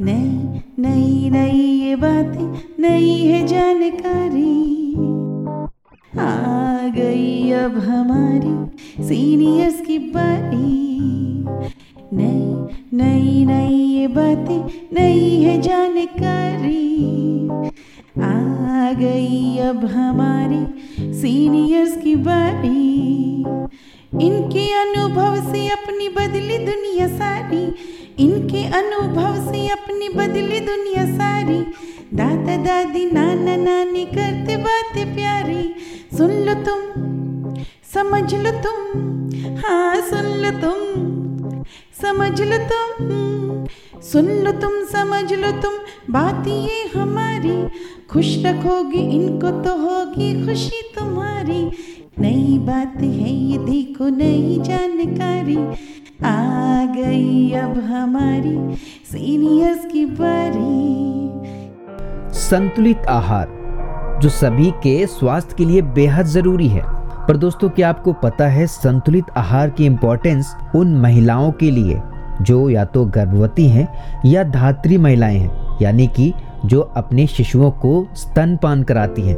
नई नई बातें नई है जानकारी। आ गई अब हमारी सीनियर्स की बारी। दादा, नाना, नानी करते बातें प्यारी। सुन लो तुम, समझ लो तुम हाँ सुन लो तुम, समझ लो तुम, सुन लो तुम, समझ लो तुम, बात ये हमारी, खुश रखोगी, इनको तो होगी खुशी तुम्हारी। नई बात है ये, देखो नई जानकारी, आ गई अब हमारी, सीनियर्स की बारी। संतुलित आहार, जो सभी के स्वास्थ्य के लिए बेहद ज़रूरी है। पर दोस्तों, क्या आपको पता है संतुलित आहार की इम्पोर्टेंस उन महिलाओं के लिए, जो या तो गर्भवती हैं या धात्री महिलाएँ हैं, यानी कि जो अपने शिशुओं को स्तनपान कराती हैं।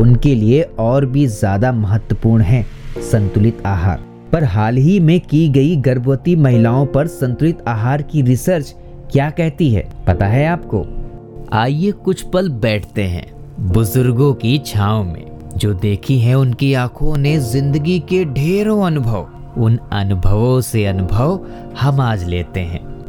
उनके लिए और भी ज़्यादा महत्वपूर्ण है संतुलित आहार। पर हाल ही में की गई गर्भवती महिलाओं पर संतुलित आहार की रिसर्च क्या कहती है, पता है आपको? आइए कुछ पल बैठते हैं बुज़ुर्गों की छाव में। जो देखी है उनकी आँखों ने ज़िंदगी के ढेरों अनुभव। उन अनुभवों से अनुभव हम आज लेते हैं।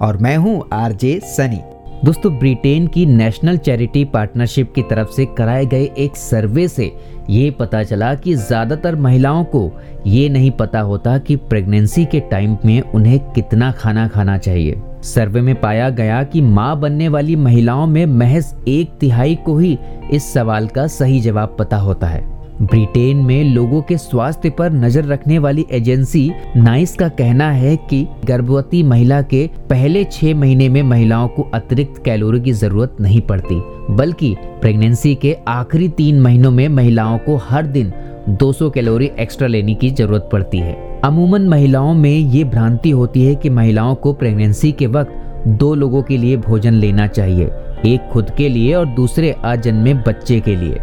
और मैं हूँ आरजे सनी। दोस्तों, ब्रिटेन की नेशनल चैरिटी पार्टनरशिप की तरफ़ से कराए गए एक सर्वे से ये पता चला कि ज़्यादातर महिलाओं को ये नहीं पता होता कि प्रेगनेंसी के टाइम में उन्हें कितना खाना खाना चाहिए। सर्वे में पाया गया कि माँ बनने वाली महिलाओं में महज एक तिहाई को ही इस सवाल का सही जवाब पता होता है। ब्रिटेन में लोगों के स्वास्थ्य पर नज़र रखने वाली एजेंसी नाइस का कहना है कि गर्भवती महिला के पहले छह महीने में महिलाओं को अतिरिक्त कैलोरी की ज़रूरत नहीं पड़ती, बल्कि प्रेगनेंसी के आखिरी तीन महीनों में महिलाओं को हर दिन 200 कैलोरी एक्स्ट्रा लेने की ज़रूरत पड़ती है। अमूमन महिलाओं में ये भ्रांति होती है कि महिलाओं को प्रेगनेंसी के वक्त दो लोगों के लिए भोजन लेना चाहिए, एक खुद के लिए और दूसरे अजन्मे बच्चे के लिए।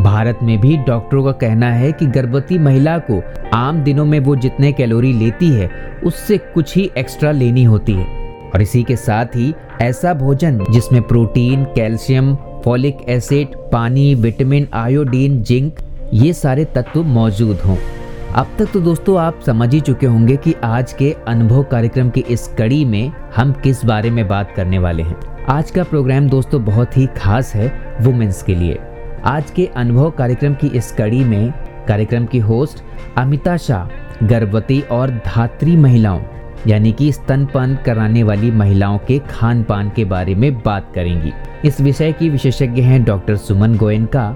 भारत में भी डॉक्टरों का कहना है कि गर्भवती महिला को आम दिनों में वो जितने कैलोरी लेती है, उससे कुछ ही एक्स्ट्रा लेनी होती है। और इसी के साथ ही ऐसा भोजन जिसमें प्रोटीन, कैल्शियम, फॉलिक एसिड, पानी, विटामिन, आयोडीन, जिंक, ये सारे तत्व मौजूद हों। अब तक तो दोस्तों आप समझ ही चुके होंगे कि आज के अनुभव कार्यक्रम की इस कड़ी में हम किस बारे में बात करने वाले हैं। आज का प्रोग्राम दोस्तों बहुत ही खास है वुमेन्स के लिए। आज के अनुभव कार्यक्रम की इस कड़ी में कार्यक्रम की होस्ट अमिता शाह, गर्भवती और धात्री महिलाओं, यानी कि स्तनपान कराने वाली महिलाओं के खान पान के बारे में बात करेंगी। इस विषय की विशेषज्ञ हैं डॉक्टर सुमन गोयनका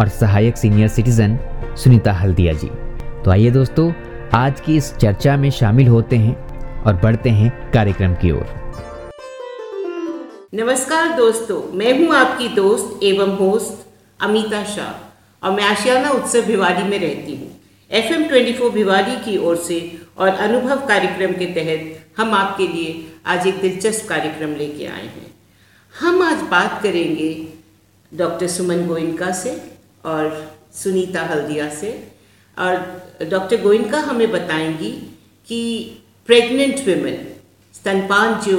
और सहायक सीनियर सिटीजन सुनीता हल्दिया जी। तो आइए दोस्तों, आज की इस चर्चा में शामिल होते हैं और बढ़ते हैं कार्यक्रम की ओर। नमस्कार दोस्तों, मैं हूँ आपकी दोस्त एवं होस्ट अमिता शाह, और मैं आशियाना उत्सव भिवाड़ी में रहती हूँ। F M twenty four Bhiwadi की ओर से और अनुभव कार्यक्रम के तहत हम आपके लिए आज एक दिलचस्प कार्यक्रम लेके आए हैं। हम आज बात करेंगे डॉक्टर सुमन गोइनका से और सुनीता हल्दिया से। और डॉक्टर गोइनका हमें बताएँगी कि प्रेग्नेंट वेमेन, स्तनपान जो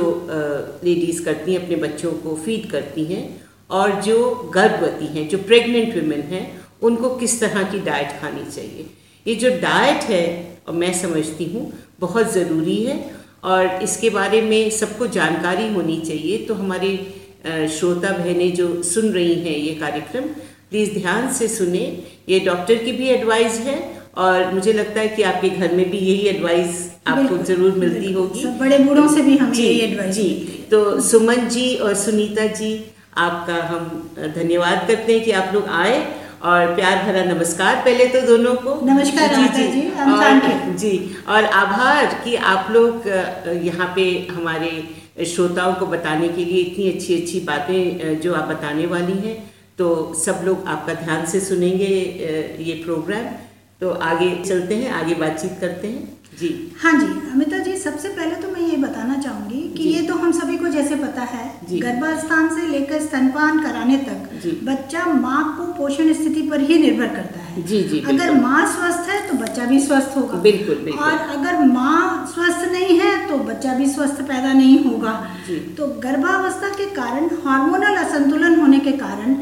लेडीज़ करती हैं, अपने बच्चों को फ़ीड करती हैं और जो गर्भवती हैं जो प्रेग्नेंट वुमेन हैं उनको किस तरह की डाइट खानी चाहिए? ये जो डाइट है और मैं समझती हूँ बहुत ज़रूरी है और इसके बारे में सबको जानकारी होनी चाहिए। तो हमारे श्रोता बहनें जो सुन रही हैं ये कार्यक्रम प्लीज़ ध्यान से सुने। ये डॉक्टर की भी एडवाइस है और मुझे लगता है कि आपके घर में भी यही एडवाइस आपको ज़रूर मिलती होगी। बड़े बूढ़ों से भी हमें जी, यही एडवाइस जी। तो सुमन जी और सुनीता जी आपका हम धन्यवाद करते हैं कि आप लोग आए और प्यार भरा नमस्कार पहले तो दोनों को। नमस्कार, अमिता जी, हम और, जी और आभार कि आप लोग यहाँ पे हमारे श्रोताओं को बताने के लिए इतनी अच्छी अच्छी बातें जो आप बताने वाली हैं। तो सब लोग आपका ध्यान से सुनेंगे ये प्रोग्राम। तो आगे चलते हैं आगे बातचीत करते हैं। जी। हाँ जी अमिता जी सबसे पहले तो मैं ये बताना चाहूँगी कि ये तो हम सभी को जैसे पता है जी। गर्भास्थान से लेकर स्तनपान कराने तक बच्चा माँ को पोषण स्थिति पर ही निर्भर करता है। जी, जी, अगर माँ स्वस्थ है तो बच्चा भी स्वस्थ होगा। बिल्कुल, बिल्कुल। और अगर माँ स्वस्थ नहीं है तो बच्चा भी स्वस्थ पैदा नहीं होगा। तो गर्भावस्था के कारण हार्मोनल असंतुलन होने के कारण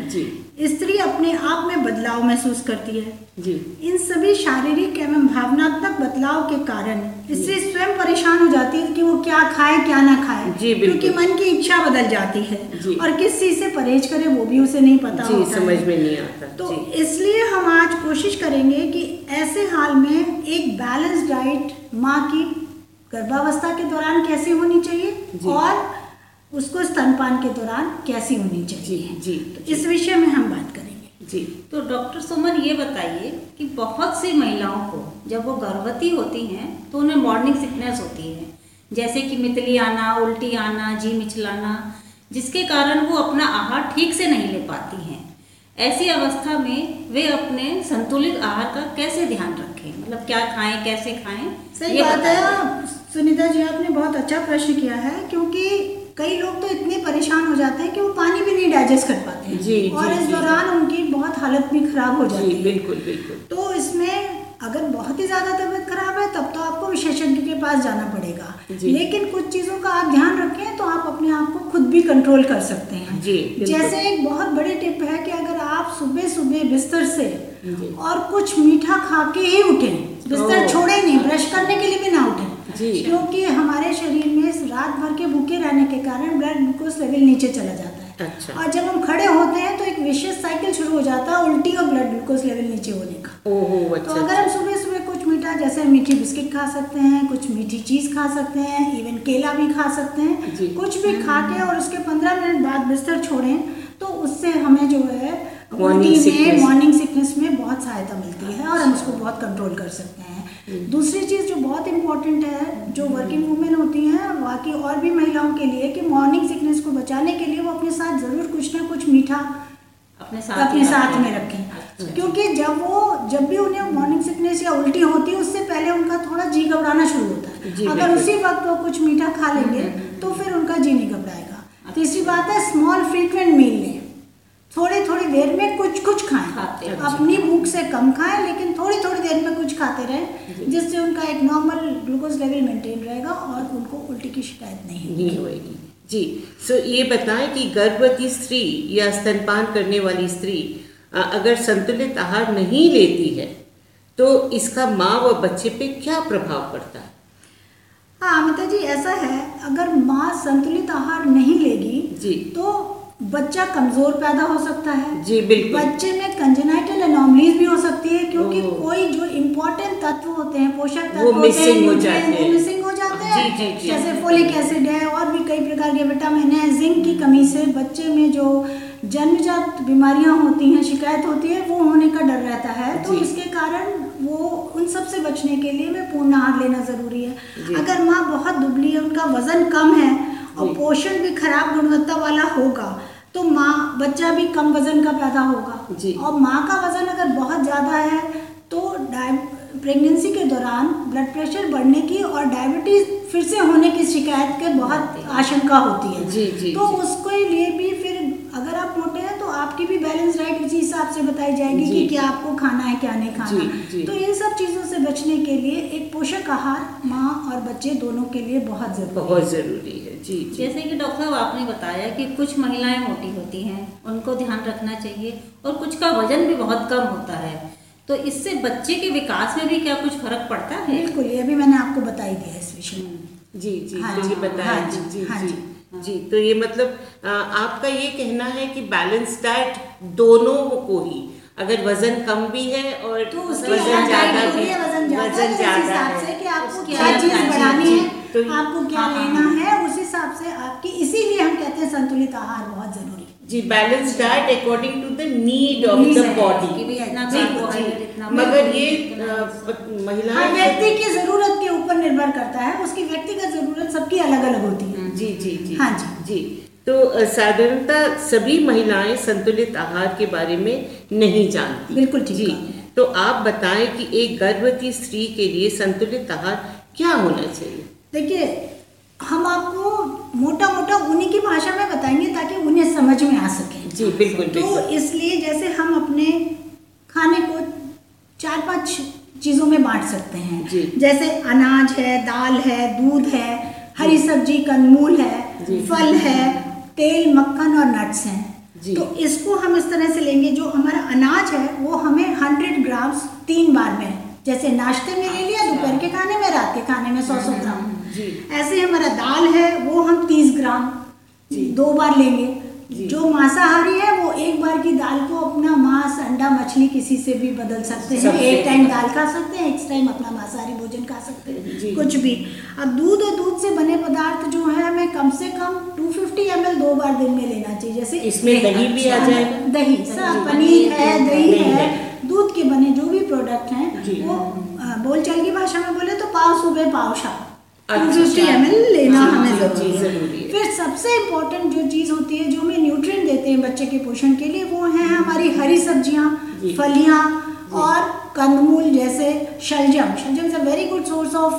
स्त्री अपने आप में बदलाव महसूस करती है। जी। इन सभी शारीरिक एवं भावनात्मक बदलाव के कारण स्त्री स्वयं परेशान हो जाती है कि वो क्या खाए क्या ना खाए। जी, क्योंकि मन की इच्छा बदल जाती है और किस चीज़ से परहेज करे वो भी उसे नहीं पता जी होता समझ में नहीं आता। तो इसलिए हम आज कोशिश करेंगे कि ऐसे हाल में एक बैलेंस डाइट माँ की गर्भावस्था के दौरान कैसी होनी चाहिए और उसको स्तनपान के दौरान कैसी होनी चाहिए। जी तो इस विषय में हम बात करेंगे। जी तो डॉक्टर सुमन ये बताइए कि बहुत सी महिलाओं को जब वो गर्भवती होती हैं तो उन्हें मॉर्निंग सिकनेस होती है। जैसे कि मितली आना उल्टी आना जी मिचलाना जिसके कारण वो अपना आहार ठीक से नहीं ले पाती हैं। ऐसी अवस्था में वे अपने संतुलित आहार का कैसे ध्यान रखें? मतलब क्या खाएँ कैसे खाएँ? सही बात है सुनीता जी आपने बहुत अच्छा प्रश्न किया है क्योंकि कई लोग तो इतने परेशान हो जाते हैं कि वो पानी भी नहीं डाइजेस्ट कर पाते हैं। जी, और जी, इस दौरान उनकी बहुत हालत भी खराब हो जाती है। बिल्कुल बिल्कुल। तो इसमें अगर बहुत ही ज़्यादा तबीयत खराब है तब तो आपको विशेषज्ञ के पास जाना पड़ेगा। लेकिन कुछ चीज़ों का आप ध्यान रखें तो आप अपने आप को खुद भी कंट्रोल कर सकते हैं। जी, जैसे एक बहुत बड़ी टिप है कि अगर आप सुबह सुबह बिस्तर से और कुछ मीठा खा के ही उठें बिस्तर। छोड़े नहीं ब्रश करने के लिए भी ना उठें। क्योंकि हमारे शरीर में रात भर के भूखे रहने के कारण ब्लड ग्लूकोज लेवल नीचे चला जाता है। अच्छा। और जब हम खड़े होते हैं तो एक विशेष साइकिल शुरू हो जाता है उल्टी और ब्लड ग्लूकोज लेवल नीचे होने का। ओहो तो अच्छा अगर हम सुबह सुबह कुछ मीठा जैसे मीठी बिस्किट खा सकते हैं कुछ मीठी चीज़ खा सकते हैं इवन केला भी खा सकते हैं कुछ भी खा के और उसके पंद्रह मिनट बाद बिस्तर छोड़ें तो उससे हमें जो है में मॉर्निंग सिकनेस में बहुत सहायता मिलती है और हम उसको बहुत कंट्रोल कर सकते हैं। दूसरी चीज़ जो बहुत इंपॉर्टेंट है जो वर्किंग वुमेन होती हैं बाकी और भी महिलाओं के लिए कि मॉर्निंग सिकनेस को बचाने के लिए वो अपने साथ ज़रूर कुछ ना कुछ मीठा अपने साथ अपने साथ में रखें। अच्छा। क्योंकि जब वो जब भी उन्हें मॉर्निंग सिकनेस या उल्टी होती है उससे पहले उनका थोड़ा जी घबराना शुरू होता है। अगर उसी वक्त वो कुछ मीठा खा लेंगे तो फिर उनका जी नहीं घबराएगा। तीसरी बात है स्मॉल फ्रीक्वेंट मील लें। थोड़ी थोड़ी देर में कुछ कुछ खाएँ। खाते। अपनी भूख से कम खाएँ लेकिन थोड़ी थोड़ी देर में कुछ खाते रहें जिससे उनका एक नॉर्मल ग्लूकोज लेवल मेंटेन रहेगा और उनको उल्टी की शिकायत नहीं होगी। नहीं जी सो ये बताएँ कि गर्भवती स्त्री या स्तनपान करने वाली स्त्री अगर संतुलित आहार नहीं लेती है तो इसका माँ व बच्चे पे क्या प्रभाव पड़ता है? हाँ अमिता जी ऐसा है अगर माँ संतुलित आहार नहीं लेगी जी। तो बच्चा कमज़ोर पैदा हो सकता है। जी बिल्कुल। बच्चे में कंजेनाइटल एनॉमलीज भी हो सकती है क्योंकि कोई जो इम्पोर्टेंट तत्व होते हैं पोषक तत्व होते हैं हो जाते हैं। मिसिंग हो जाते हैं। जैसे फोलिक एसिड है और भी कई प्रकार के विटामिन है जिंक की कमी से बच्चे में जो जन्मजात बीमारियाँ होती हैं शिकायत होती है वो होने का डर रहता है। तो इसके कारण वो उन सबसे बचने के लिए में पूर्ण आहार लेना ज़रूरी है। अगर माँ बहुत दुबली है उनका वज़न कम है और पोषण भी खराब गुणवत्ता वाला होगा तो माँ बच्चा भी कम वज़न का पैदा होगा जी। और माँ का वज़न अगर बहुत ज़्यादा है तो प्रेगनेंसी के दौरान ब्लड प्रेशर बढ़ने की और डायबिटीज़ फिर से होने की शिकायत के बहुत आशंका होती है जी, जी, तो जी। उसके लिए भी फिर अगर आप मोटे हैं तो आपकी भी बैलेंस डाइट उसी हिसाब से बताई जाएगी कि क्या आपको खाना है क्या नहीं खाना जी, जी। तो इन सब चीज़ों से बचने के लिए एक पोषक आहार माँ और बच्चे दोनों के लिए बहुत ज़रूरी बहुत ज़रूरी है जी जी। जैसे कि डॉक्टर साहब आपने बताया कि कुछ महिलाएँ मोटी होती हैं उनको ध्यान रखना चाहिए और कुछ का वज़न भी बहुत कम होता है। तो इससे बच्चे के विकास में भी क्या कुछ फ़र्क पड़ता है? बिल्कुल ये भी मैंने आपको बता ही दिया इस विषय में। जी जी हाँ तो जी, बताया हाँ जी जी, जी हाँ जी जी। जी तो ये मतलब आपका ये कहना है कि बैलेंस डाइट दोनों को ही अगर वज़न कम भी है और तो वज़न ज़्यादा भी वज़न ज़्यादा है कि आपको क्या चीज़ बढ़ानी है। तो- आपको क्या हाँ, हाँ, लेना हाँ। है उस हिसाब से आपकी इसीलिए हम कहते आहार बहुत ज़रूरी जी balance diet according to the need of the body मगर ये हर व्यक्ति की ज़रूरत के ऊपर निर्भर करता है उसकी व्यक्तिगत ज़रूरत सबकी अलग अलग होती है। जी जी जी। हाँ जी। जी। तो साधारणतः सभी महिलाएँ संतुलित आहार के बारे में नहीं जानती। बिल्कुल जी। तो आप बताएँ कि एक गर्भवती स्त्री के लिए संतुलित आहार क्या होना चाहिए? देखिए हम आपको मोटा मोटा उन्हीं की भाषा में बताएँगे ताकि उन्हें समझ में आ सके। जी बिल्कुल तो इसलिए जैसे हम अपने खाने को चार पाँच चीज़ों में बांट सकते हैं। जी। जैसे अनाज है दाल है दूध है हरी सब्ज़ी कंदमूल है फल है तेल मक्खन और नट्स हैं। तो इसको हम इस तरह से लेंगे जो हमारा अनाज है वो हमें हंड्रेड ग्राम्स तीन बार में जैसे नाश्ते में ले लिया दोपहर के खाने में रात के खाने में सौ सौ ग्राम। ऐसे हमारा दाल है वो हम तीस ग्राम दो बार लेंगे। जी। जो मांसाहारी है वो एक बार की दाल को अपना मांस अंडा मछली किसी से भी बदल सकते हैं। एक टाइम दाल खा सकते हैं एक टाइम अपना मांसाहारी भोजन खा सकते हैं। कुछ भी। अब दूध और दूध से बने पदार्थ जो है हमें कम से कम 250 फिफ्टी दो बार दिन में लेना चाहिए। जैसे इसमें दही। भी आ जाएगा दही। सब पनीर है दही है। दूध के बने जो भी प्रोडक्ट हैं वो बोलचाल की भाषा में बोले तो पाव सुबह पाव शाम। अच्छा, फिफ्टी लेना हमें ज़रूरी है। फिर सबसे इम्पोर्टेंट जो चीज़ होती है जो हमें न्यूट्रिएंट देते हैं बच्चे के पोषण के लिए वो है हमारी हरी सब्ज़ियाँ। फलियाँ और कंदमूल जैसे शलजम। Shaljam is a very good source of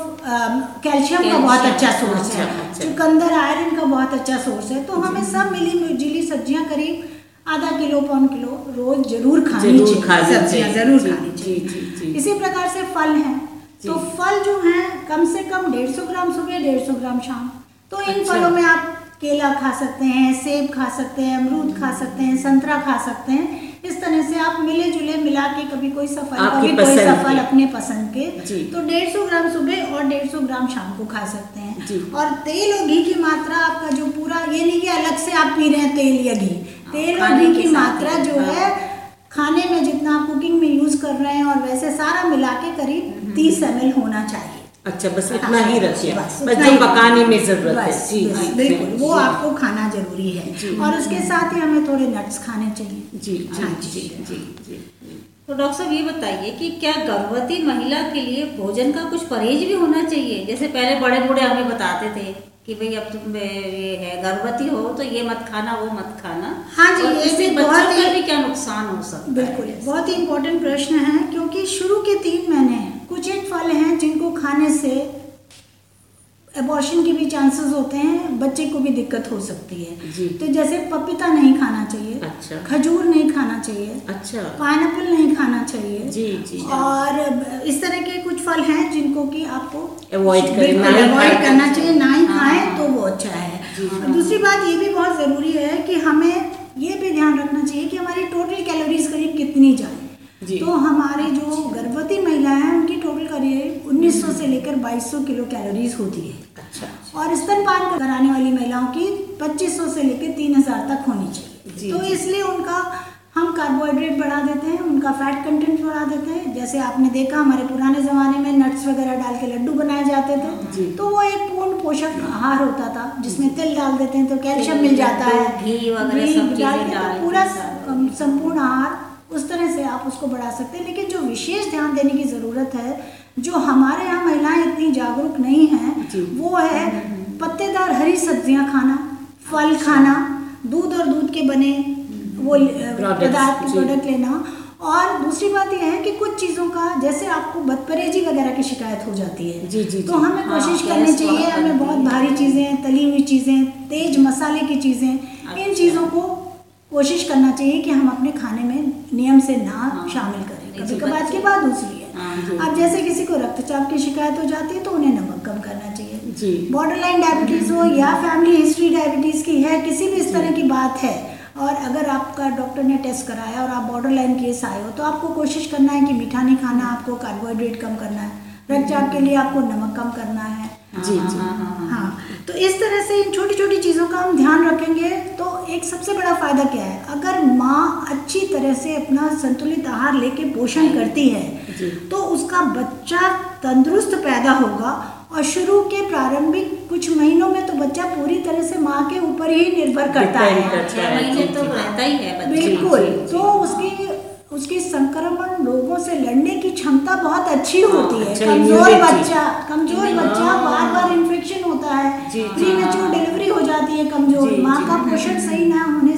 calcium का बहुत अच्छा सोर्स है। चुकंदर आयरन का बहुत अच्छा सोर्स है। तो हमें सब मिली जुली सब्ज़ियाँ करीब आधा किलो पौन किलो रोज ज़रूर खानी चाहिए। सब्ज़ियाँ ज़रूर खानी चाहिए। इसी प्रकार से फल हैं। तो फल जो है कम से कम डेढ़ सौ ग्राम सुबह डेढ़ सौ ग्राम शाम। तो इन अच्छा। फलों में आप केला खा सकते हैं सेब खा सकते हैं अमरूद खा सकते हैं संतरा खा सकते हैं। इस तरह से आप मिले जुले मिला के कभी कोई सफल फल कभी कोई सा पसंद फल के। अपने पसंद के तो डेढ़ सौ ग्राम सुबह और डेढ़ सौ ग्राम शाम को खा सकते हैं। और तेल और घी की मात्रा आपका जो पूरा ये नहीं कि अलग से आप पी रहे हैं तेल या घी। तेल और घी की मात्रा जो हाँ। है खाने में जितना आप कुकिंग में यूज़ कर रहे हैं और वैसे सारा मिला के करीब तीस एम होना चाहिए। अच्छा बस इतना ही रखिए। बस जो पकाने में ज़रूरत है। जी बिल्कुल वो आपको खाना ज़रूरी है। और उसके साथ ही हमें थोड़े नट्स खाने चाहिए। जी जी हाँ जी जी। जी तो डॉक्टर साहब ये बताइए कि क्या गर्भवती महिला के लिए भोजन का कुछ परहेज भी होना चाहिए? जैसे पहले बड़े बूढ़े हमें बताते थे कि भाई अब तुम ये है गर्भवती हो तो ये मत खाना वो मत खाना। हाँ जी, इससे बच्चों का भी क्या नुकसान हो सकता है? बिल्कुल बहुत ही इम्पोर्टेंट प्रश्न है क्योंकि शुरू के तीन महीने कुछ एक फल हैं जिनको खाने से एबॉर्शन के भी चांसेस होते हैं बच्चे को भी दिक्कत हो सकती है जी। तो जैसे पपीता नहीं खाना चाहिए अच्छा। खजूर नहीं खाना चाहिए अच्छा पाइनएप्पल नहीं खाना चाहिए जी जी और इस तरह के कुछ फल हैं जिनको कि आपको ही अवॉइड खाएँ। करना चाहिए ना ही हाँ। खाएँ तो वो अच्छा है दूसरी बात ये भी बहुत ज़रूरी है कि हमें ये भी ध्यान रखना चाहिए कि हमारी टोटल कैलोरीज करीब कितनी जाए तो हमारी जो गर्भवती महिलाएँ हैं उनकी टोटल करीब 1900 से लेकर 2200 किलो कैलोरीज होती है। अच्छा। और स्तनपान कराने वाली महिलाओं की 2500 से लेकर 3000 तक होनी चाहिए। जी, तो इसलिए उनका हम कार्बोहाइड्रेट बढ़ा देते हैं उनका फैट कंटेंट बढ़ा देते हैं। जैसे आपने देखा हमारे पुराने ज़माने में नट्स वगैरह डाल के लड्डू बनाए जाते थे। तो वो एक पूर्ण पोषक आहार होता था जिसमें तिल डाल देते हैं तो कैल्शियम मिल जाता है। घी वगैरह डाल के तो पूरा संपूर्ण आहार उस तरह से आप उसको बढ़ा सकते हैं। लेकिन जो विशेष ध्यान देने की ज़रूरत है जो हमारे यहाँ महिलाएँ इतनी जागरूक नहीं हैं वो है पत्तेदार हरी सब्ज़ियाँ खाना फल खाना दूध और दूध के बने वो पदार्थ प्रोडक्ट लेना। और दूसरी बात यह है कि कुछ चीज़ों का जैसे आपको बदपरेजी वगैरह की शिकायत हो जाती है जी, जी, तो। हमें हाँ, कोशिश गैस करनी चाहिए हमें बहुत भारी चीज़ें तली हुई चीज़ें तेज मसाले की चीज़ें इन अच्छा। चीज़ों को कोशिश करना चाहिए कि हम अपने खाने में नियम से ना हाँ। शामिल करें। जी, कभी कभार की बात दूसरी है। हाँ, अब जैसे किसी को रक्तचाप की शिकायत हो जाती है तो उन्हें नमक कम करना चाहिए। बॉर्डर लाइन डायबिटीज़ हो या फैमिली हिस्ट्री डायबिटीज़ की है किसी भी इस तरह की बात है और अगर आपका डॉक्टर ने टेस्ट कराया और आप बॉर्डर लाइन केस आए हो तो आपको कोशिश करना है कि मीठा नहीं खाना आपको कार्बोहाइड्रेट कम करना है। रक्तचाप के लिए आपको नमक कम करना है। जी जी। हाँ तो इस तरह से इन छोटी छोटी चीज़ों का हम ध्यान रखेंगे तो एक सबसे बड़ा फ़ायदा क्या है? अगर माँ अच्छी तरह से अपना संतुलित आहार लेके पोषण करती है तो उसका बच्चा तंदुरुस्त पैदा होगा और शुरू के प्रारंभिक कुछ महीनों में तो बच्चा पूरी तरह से माँ के ऊपर ही निर्भर करता है। महीने तो ही है बिल्कुल। तो उसकी उसकी संक्रमण रोगों से लड़ने की क्षमता बहुत अच्छी होती है। अच्छा, कमज़ोर बच्चा कमज़ोर बच्चा बार बार इन्फेक्शन होता है। जी, जी, प्रीमेच्योर डिलीवरी हो जाती है कमज़ोर। माँ का पोषण सही ना होने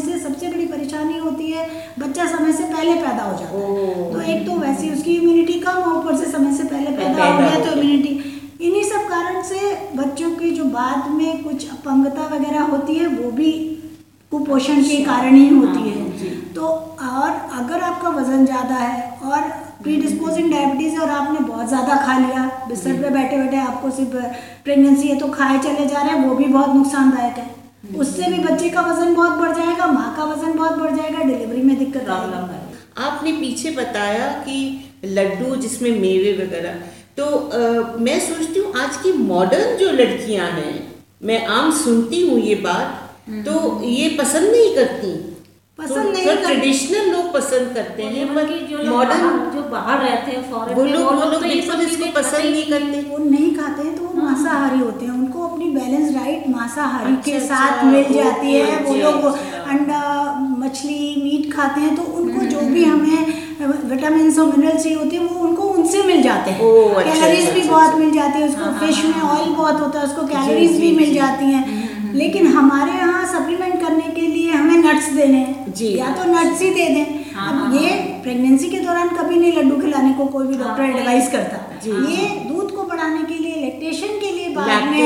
है बच्चा समय से पहले पैदा हो जाता है। तो एक तो वैसे उसकी इम्यूनिटी कम और ऊपर से समय से पहले पैदा हो गया तो इम्यूनिटी इन्हीं सब कारण से बच्चों की जो बाद में कुछ अपंगता वगैरह होती है वो भी कुपोषण के कारण ही होती है तो और अगर आपका वज़न ज़्यादा है और प्रीडिस्पोजिंग डायबिटीज़ है और आपने बहुत ज़्यादा खा लिया बिस्तर पे बैठे बैठे आपको सिर्फ़ प्रेगनेंसी है तो खाए चले जा रहे हैं वो भी बहुत नुकसानदायक है। उससे भी बच्चे का वज़न बहुत बढ़ जाएगा माँ का वज़न बहुत बढ़ जाएगा डिलीवरी में दिक्कत प्रॉब्लम है आपने पीछे बताया कि लड्डू जिसमें मेवे वगैरह तो आ, मैं सोचती हूँ आज की मॉडर्न जो लड़कियाँ हैं मैं आम सुनती हूँ ये बात तो ये पसंद नहीं करती? पसंद नहीं तो करती। ट्रेडिशनल लोग पसंद करते हैं उनकी जो मॉडर्न जो बाहर रहते हैं फॉरेन वो लोग वो लोग तो ये बिल्कुल इसको पसंद नहीं करते। वो नहीं खाते हैं तो वो मांसाहारी होते हैं। उनको अपनी बैलेंस डाइट मांसाहारी के अच्छा, साथ अच्छा, मिल जाती है। वो लोग अच्छा। अंडा मछली मीट खाते हैं तो उनको जो भी हमें विटामिन और मिनरल चाहिए होते हैं वो उनको उनसे मिल जाते हैं। कैलोरीज भी बहुत। मिल जाती है उसको। हाँ, फ़िश हाँ, में हाँ, ऑयल बहुत होता है उसको कैलोरीज भी मिल जाती हैं। लेकिन हमारे यहाँ सप्लीमेंट करने के लिए हमें नट्स देने हैं। जी। या तो नट्स ही दे दें। हाँ, अब हाँ, ये प्रेगनेंसी के दौरान कभी नहीं लड्डू खिलाने को कोई भी हाँ, डॉक्टर कोई- एडवाइस करता। ये दूध को बढ़ाने के लिए लैक्टेशन के लिए बाद में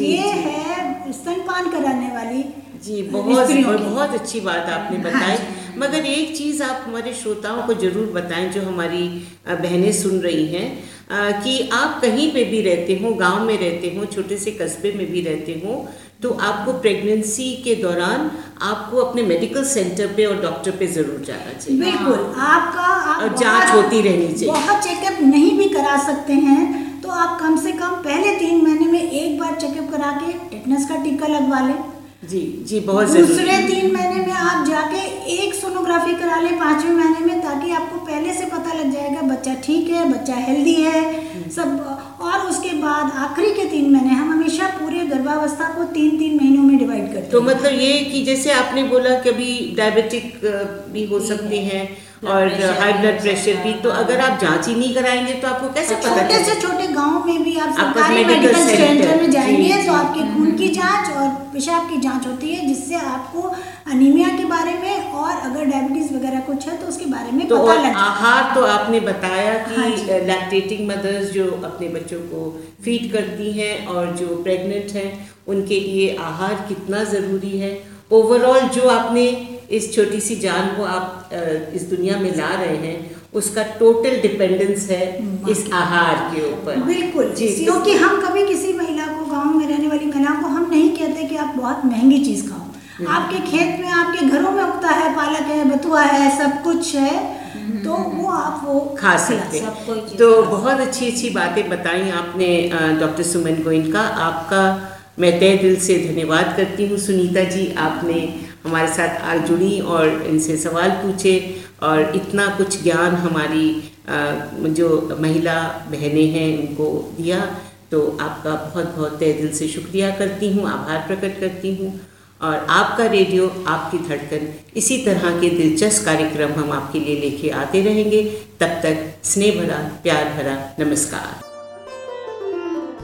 ये है स्तनपान कराने वाली जी बहुत बहुत अच्छी बात आपने हाँ बताई मगर एक चीज़ आप हमारे श्रोताओं को ज़रूर बताएँ जो हमारी बहनें सुन रही हैं कि आप कहीं पे भी रहते हो गाँव में रहते हो छोटे से कस्बे में भी रहते हो तो आपको प्रेगनेंसी के दौरान आपको अपने मेडिकल सेंटर पे और डॉक्टर पे ज़रूर जाना चाहिए बिल्कुल आपका आप जाँच होती रहनी चाहिए। बहुत चेकअप नहीं भी करा सकते हैं तो आप कम से कम पहले तीन महीने में एक बार चेकअप करा के टेटनस का टीका लगवा लें जी जी बहुत दूसरे तीन महीने में आप जाके एक सोनोग्राफी करा ले पाँचवें महीने में ताकि आपको पहले से पता लग जाएगा बच्चा ठीक है बच्चा हेल्दी है सब और उसके बाद आखिरी के तीन महीने हम हमेशा पूरे गर्भावस्था को तीन तीन महीनों में डिवाइड करते तो मतलब ये कि जैसे आपने बोला कि अभी डायबिटिक भी हो सकते हैं और हाई ब्लड प्रेशर भी तो अगर आप जाँच ही नहीं कराएँगे तो आपको कैसे पता छोटे से छोटे गाँव में भी आप सरकारी मेडिकल सेंटर में जाएँगे तो आपके खून की जाँच और पेशाब की जाँच होती है जिससे आपको अनीमिया के बारे में और अगर डायबिटीज़ वगैरह कुछ है तो उसके बारे में तो पता लग। आहार तो आपने बताया हाँ कि। लैक्टेटिंग मदर्स जो अपने बच्चों को फ़ीड करती हैं और जो प्रेग्नेंट हैं उनके लिए आहार कितना ज़रूरी है? ओवरऑल जो आपने इस छोटी सी जान को आप इस दुनिया में ला रहे हैं उसका टोटल डिपेंडेंस है इस आहार के ऊपर। बिल्कुल। जी, तो- क्योंकि हम कभी किसी महिला को गाँव में रहने वाली महिलाओं को हम नहीं कहते कि आप बहुत महँगी चीज़ हम्म। खाओ आपके खेत में आपके घरों में उगता है पालक है बथुआ है सब कुछ है तो वो आप वो खा सकते कोई तो बहुत अच्छी अच्छी बातें बताई आपने डॉक्टर सुमन गोइंका आपका मैं तय दिल से धन्यवाद करती हूँ। सुनीता जी आपने हमारे साथ आज जुड़ी और इनसे सवाल पूछे और इतना कुछ ज्ञान हमारी जो महिला बहनें हैं, उनको दिया। तो आपका बहुत बहुत तय दिल से शुक्रिया करती हूँ, आभार प्रकट करती हूँ। और आपका रेडियो, आपकी धड़कन, इसी तरह के दिलचस्प कार्यक्रम हम आपके लिए लेके आते रहेंगे। तब तक स्नेह भरा, प्यार भरा, नमस्कार।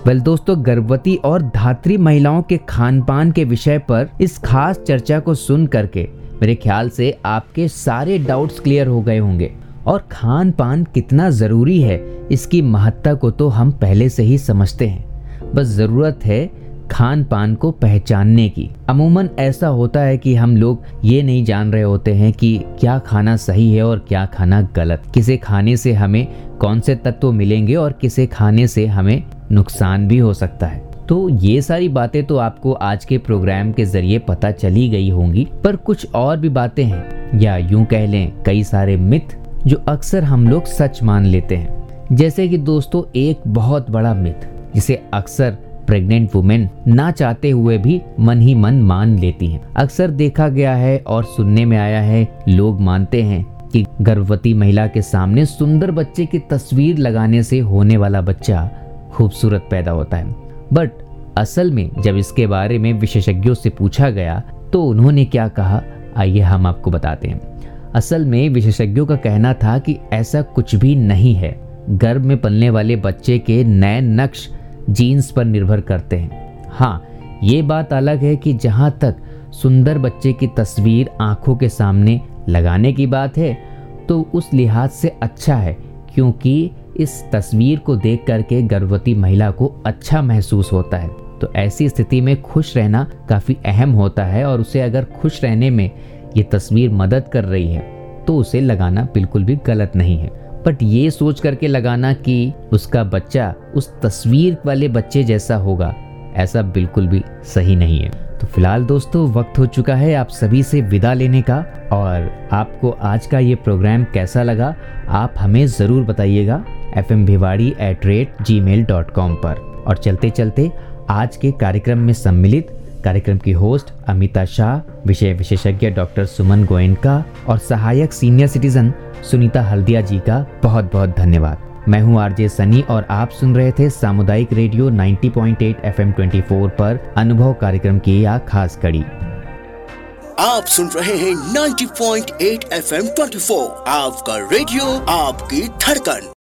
वेल दोस्तों, गर्भवती और धात्री महिलाओं के खान पान के विषय पर इस खास चर्चा को सुन करके मेरे ख्याल से आपके सारे डाउट्स क्लियर हो गए होंगे। और खान पान कितना ज़रूरी है, इसकी महत्ता को तो हम पहले से ही समझते हैं। बस ज़रूरत है खान पान को पहचानने की। अमूमन ऐसा होता है कि हम लोग ये नहीं जान रहे होते हैं कि क्या खाना सही है और क्या खाना गलत। किसे खाने से हमें कौन से तत्व मिलेंगे और किसे खाने से हमें नुकसान भी हो सकता है। तो ये सारी बातें तो आपको आज के प्रोग्राम के ज़रिए पता चली गई होंगी, पर कुछ और भी बातें हैं, या यूँ कह लें, कई सारे मिथ जो अक्सर हम लोग सच मान लेते हैं। जैसे कि दोस्तों, एक बहुत बड़ा मिथ, जिसे अक्सर प्रेग्नेंट वुमेन ना चाहते हुए भी मन ही मन मान लेती हैं। अक्सर देखा गया है और सुनने में आया है, लोग मानते हैं कि गर्भवती महिला के सामने सुंदर बच्चे की तस्वीर लगाने से होने वाला बच्चा खूबसूरत पैदा होता है। बट असल में जब इसके बारे में विशेषज्ञों से पूछा गया तो उन्होंने क्या कहा? आइए हम आपको बताते हैं। असल में विशेषज्ञों का कहना था कि ऐसा कुछ भी नहीं है। गर्भ में पलने वाले बच्चे के नए नक्श जीन्स पर निर्भर करते हैं। हाँ ये बात अलग है कि जहाँ तक सुंदर बच्चे की तस्वीर आँखों के सामने लगाने की बात है तो उस लिहाज से अच्छा है, क्योंकि इस तस्वीर को देख करके गर्भवती महिला को अच्छा महसूस होता है। तो ऐसी स्थिति में खुश रहना काफ़ी अहम होता है और उसे अगर खुश रहने में ये तस्वीर मदद कर रही है तो उसे लगाना बिल्कुल भी गलत नहीं है। बट ये सोच करके लगाना कि उसका बच्चा उस तस्वीर वाले बच्चे जैसा होगा, ऐसा बिल्कुल भी सही नहीं है। तो फ़िलहाल दोस्तों, वक्त हो चुका है आप सभी से विदा लेने का और आपको आज का ये प्रोग्राम कैसा लगा, आप हमें ज़रूर बताइएगा। F M Bhiwadi at rate Gmail dot com पर। और चलते चलते आज के कार्यक्रम में सम्मिलित कार्यक्रम की होस्ट अमिता शाह, विषय विशेषज्ञ डॉक्टर सुमन गोयनका और सहायक सीनियर सिटीजन सुनीता हल्दिया जी का बहुत बहुत धन्यवाद। मैं हूँ आरजे सनी और आप सुन रहे थे सामुदायिक रेडियो 90.8 एफएम 24 पर अनुभव कार्यक्रम की यह खास कड़ी। आप सुन रहे हैं 90.8 एफएम 24 आपका रेडियो, आपकी धड़कन।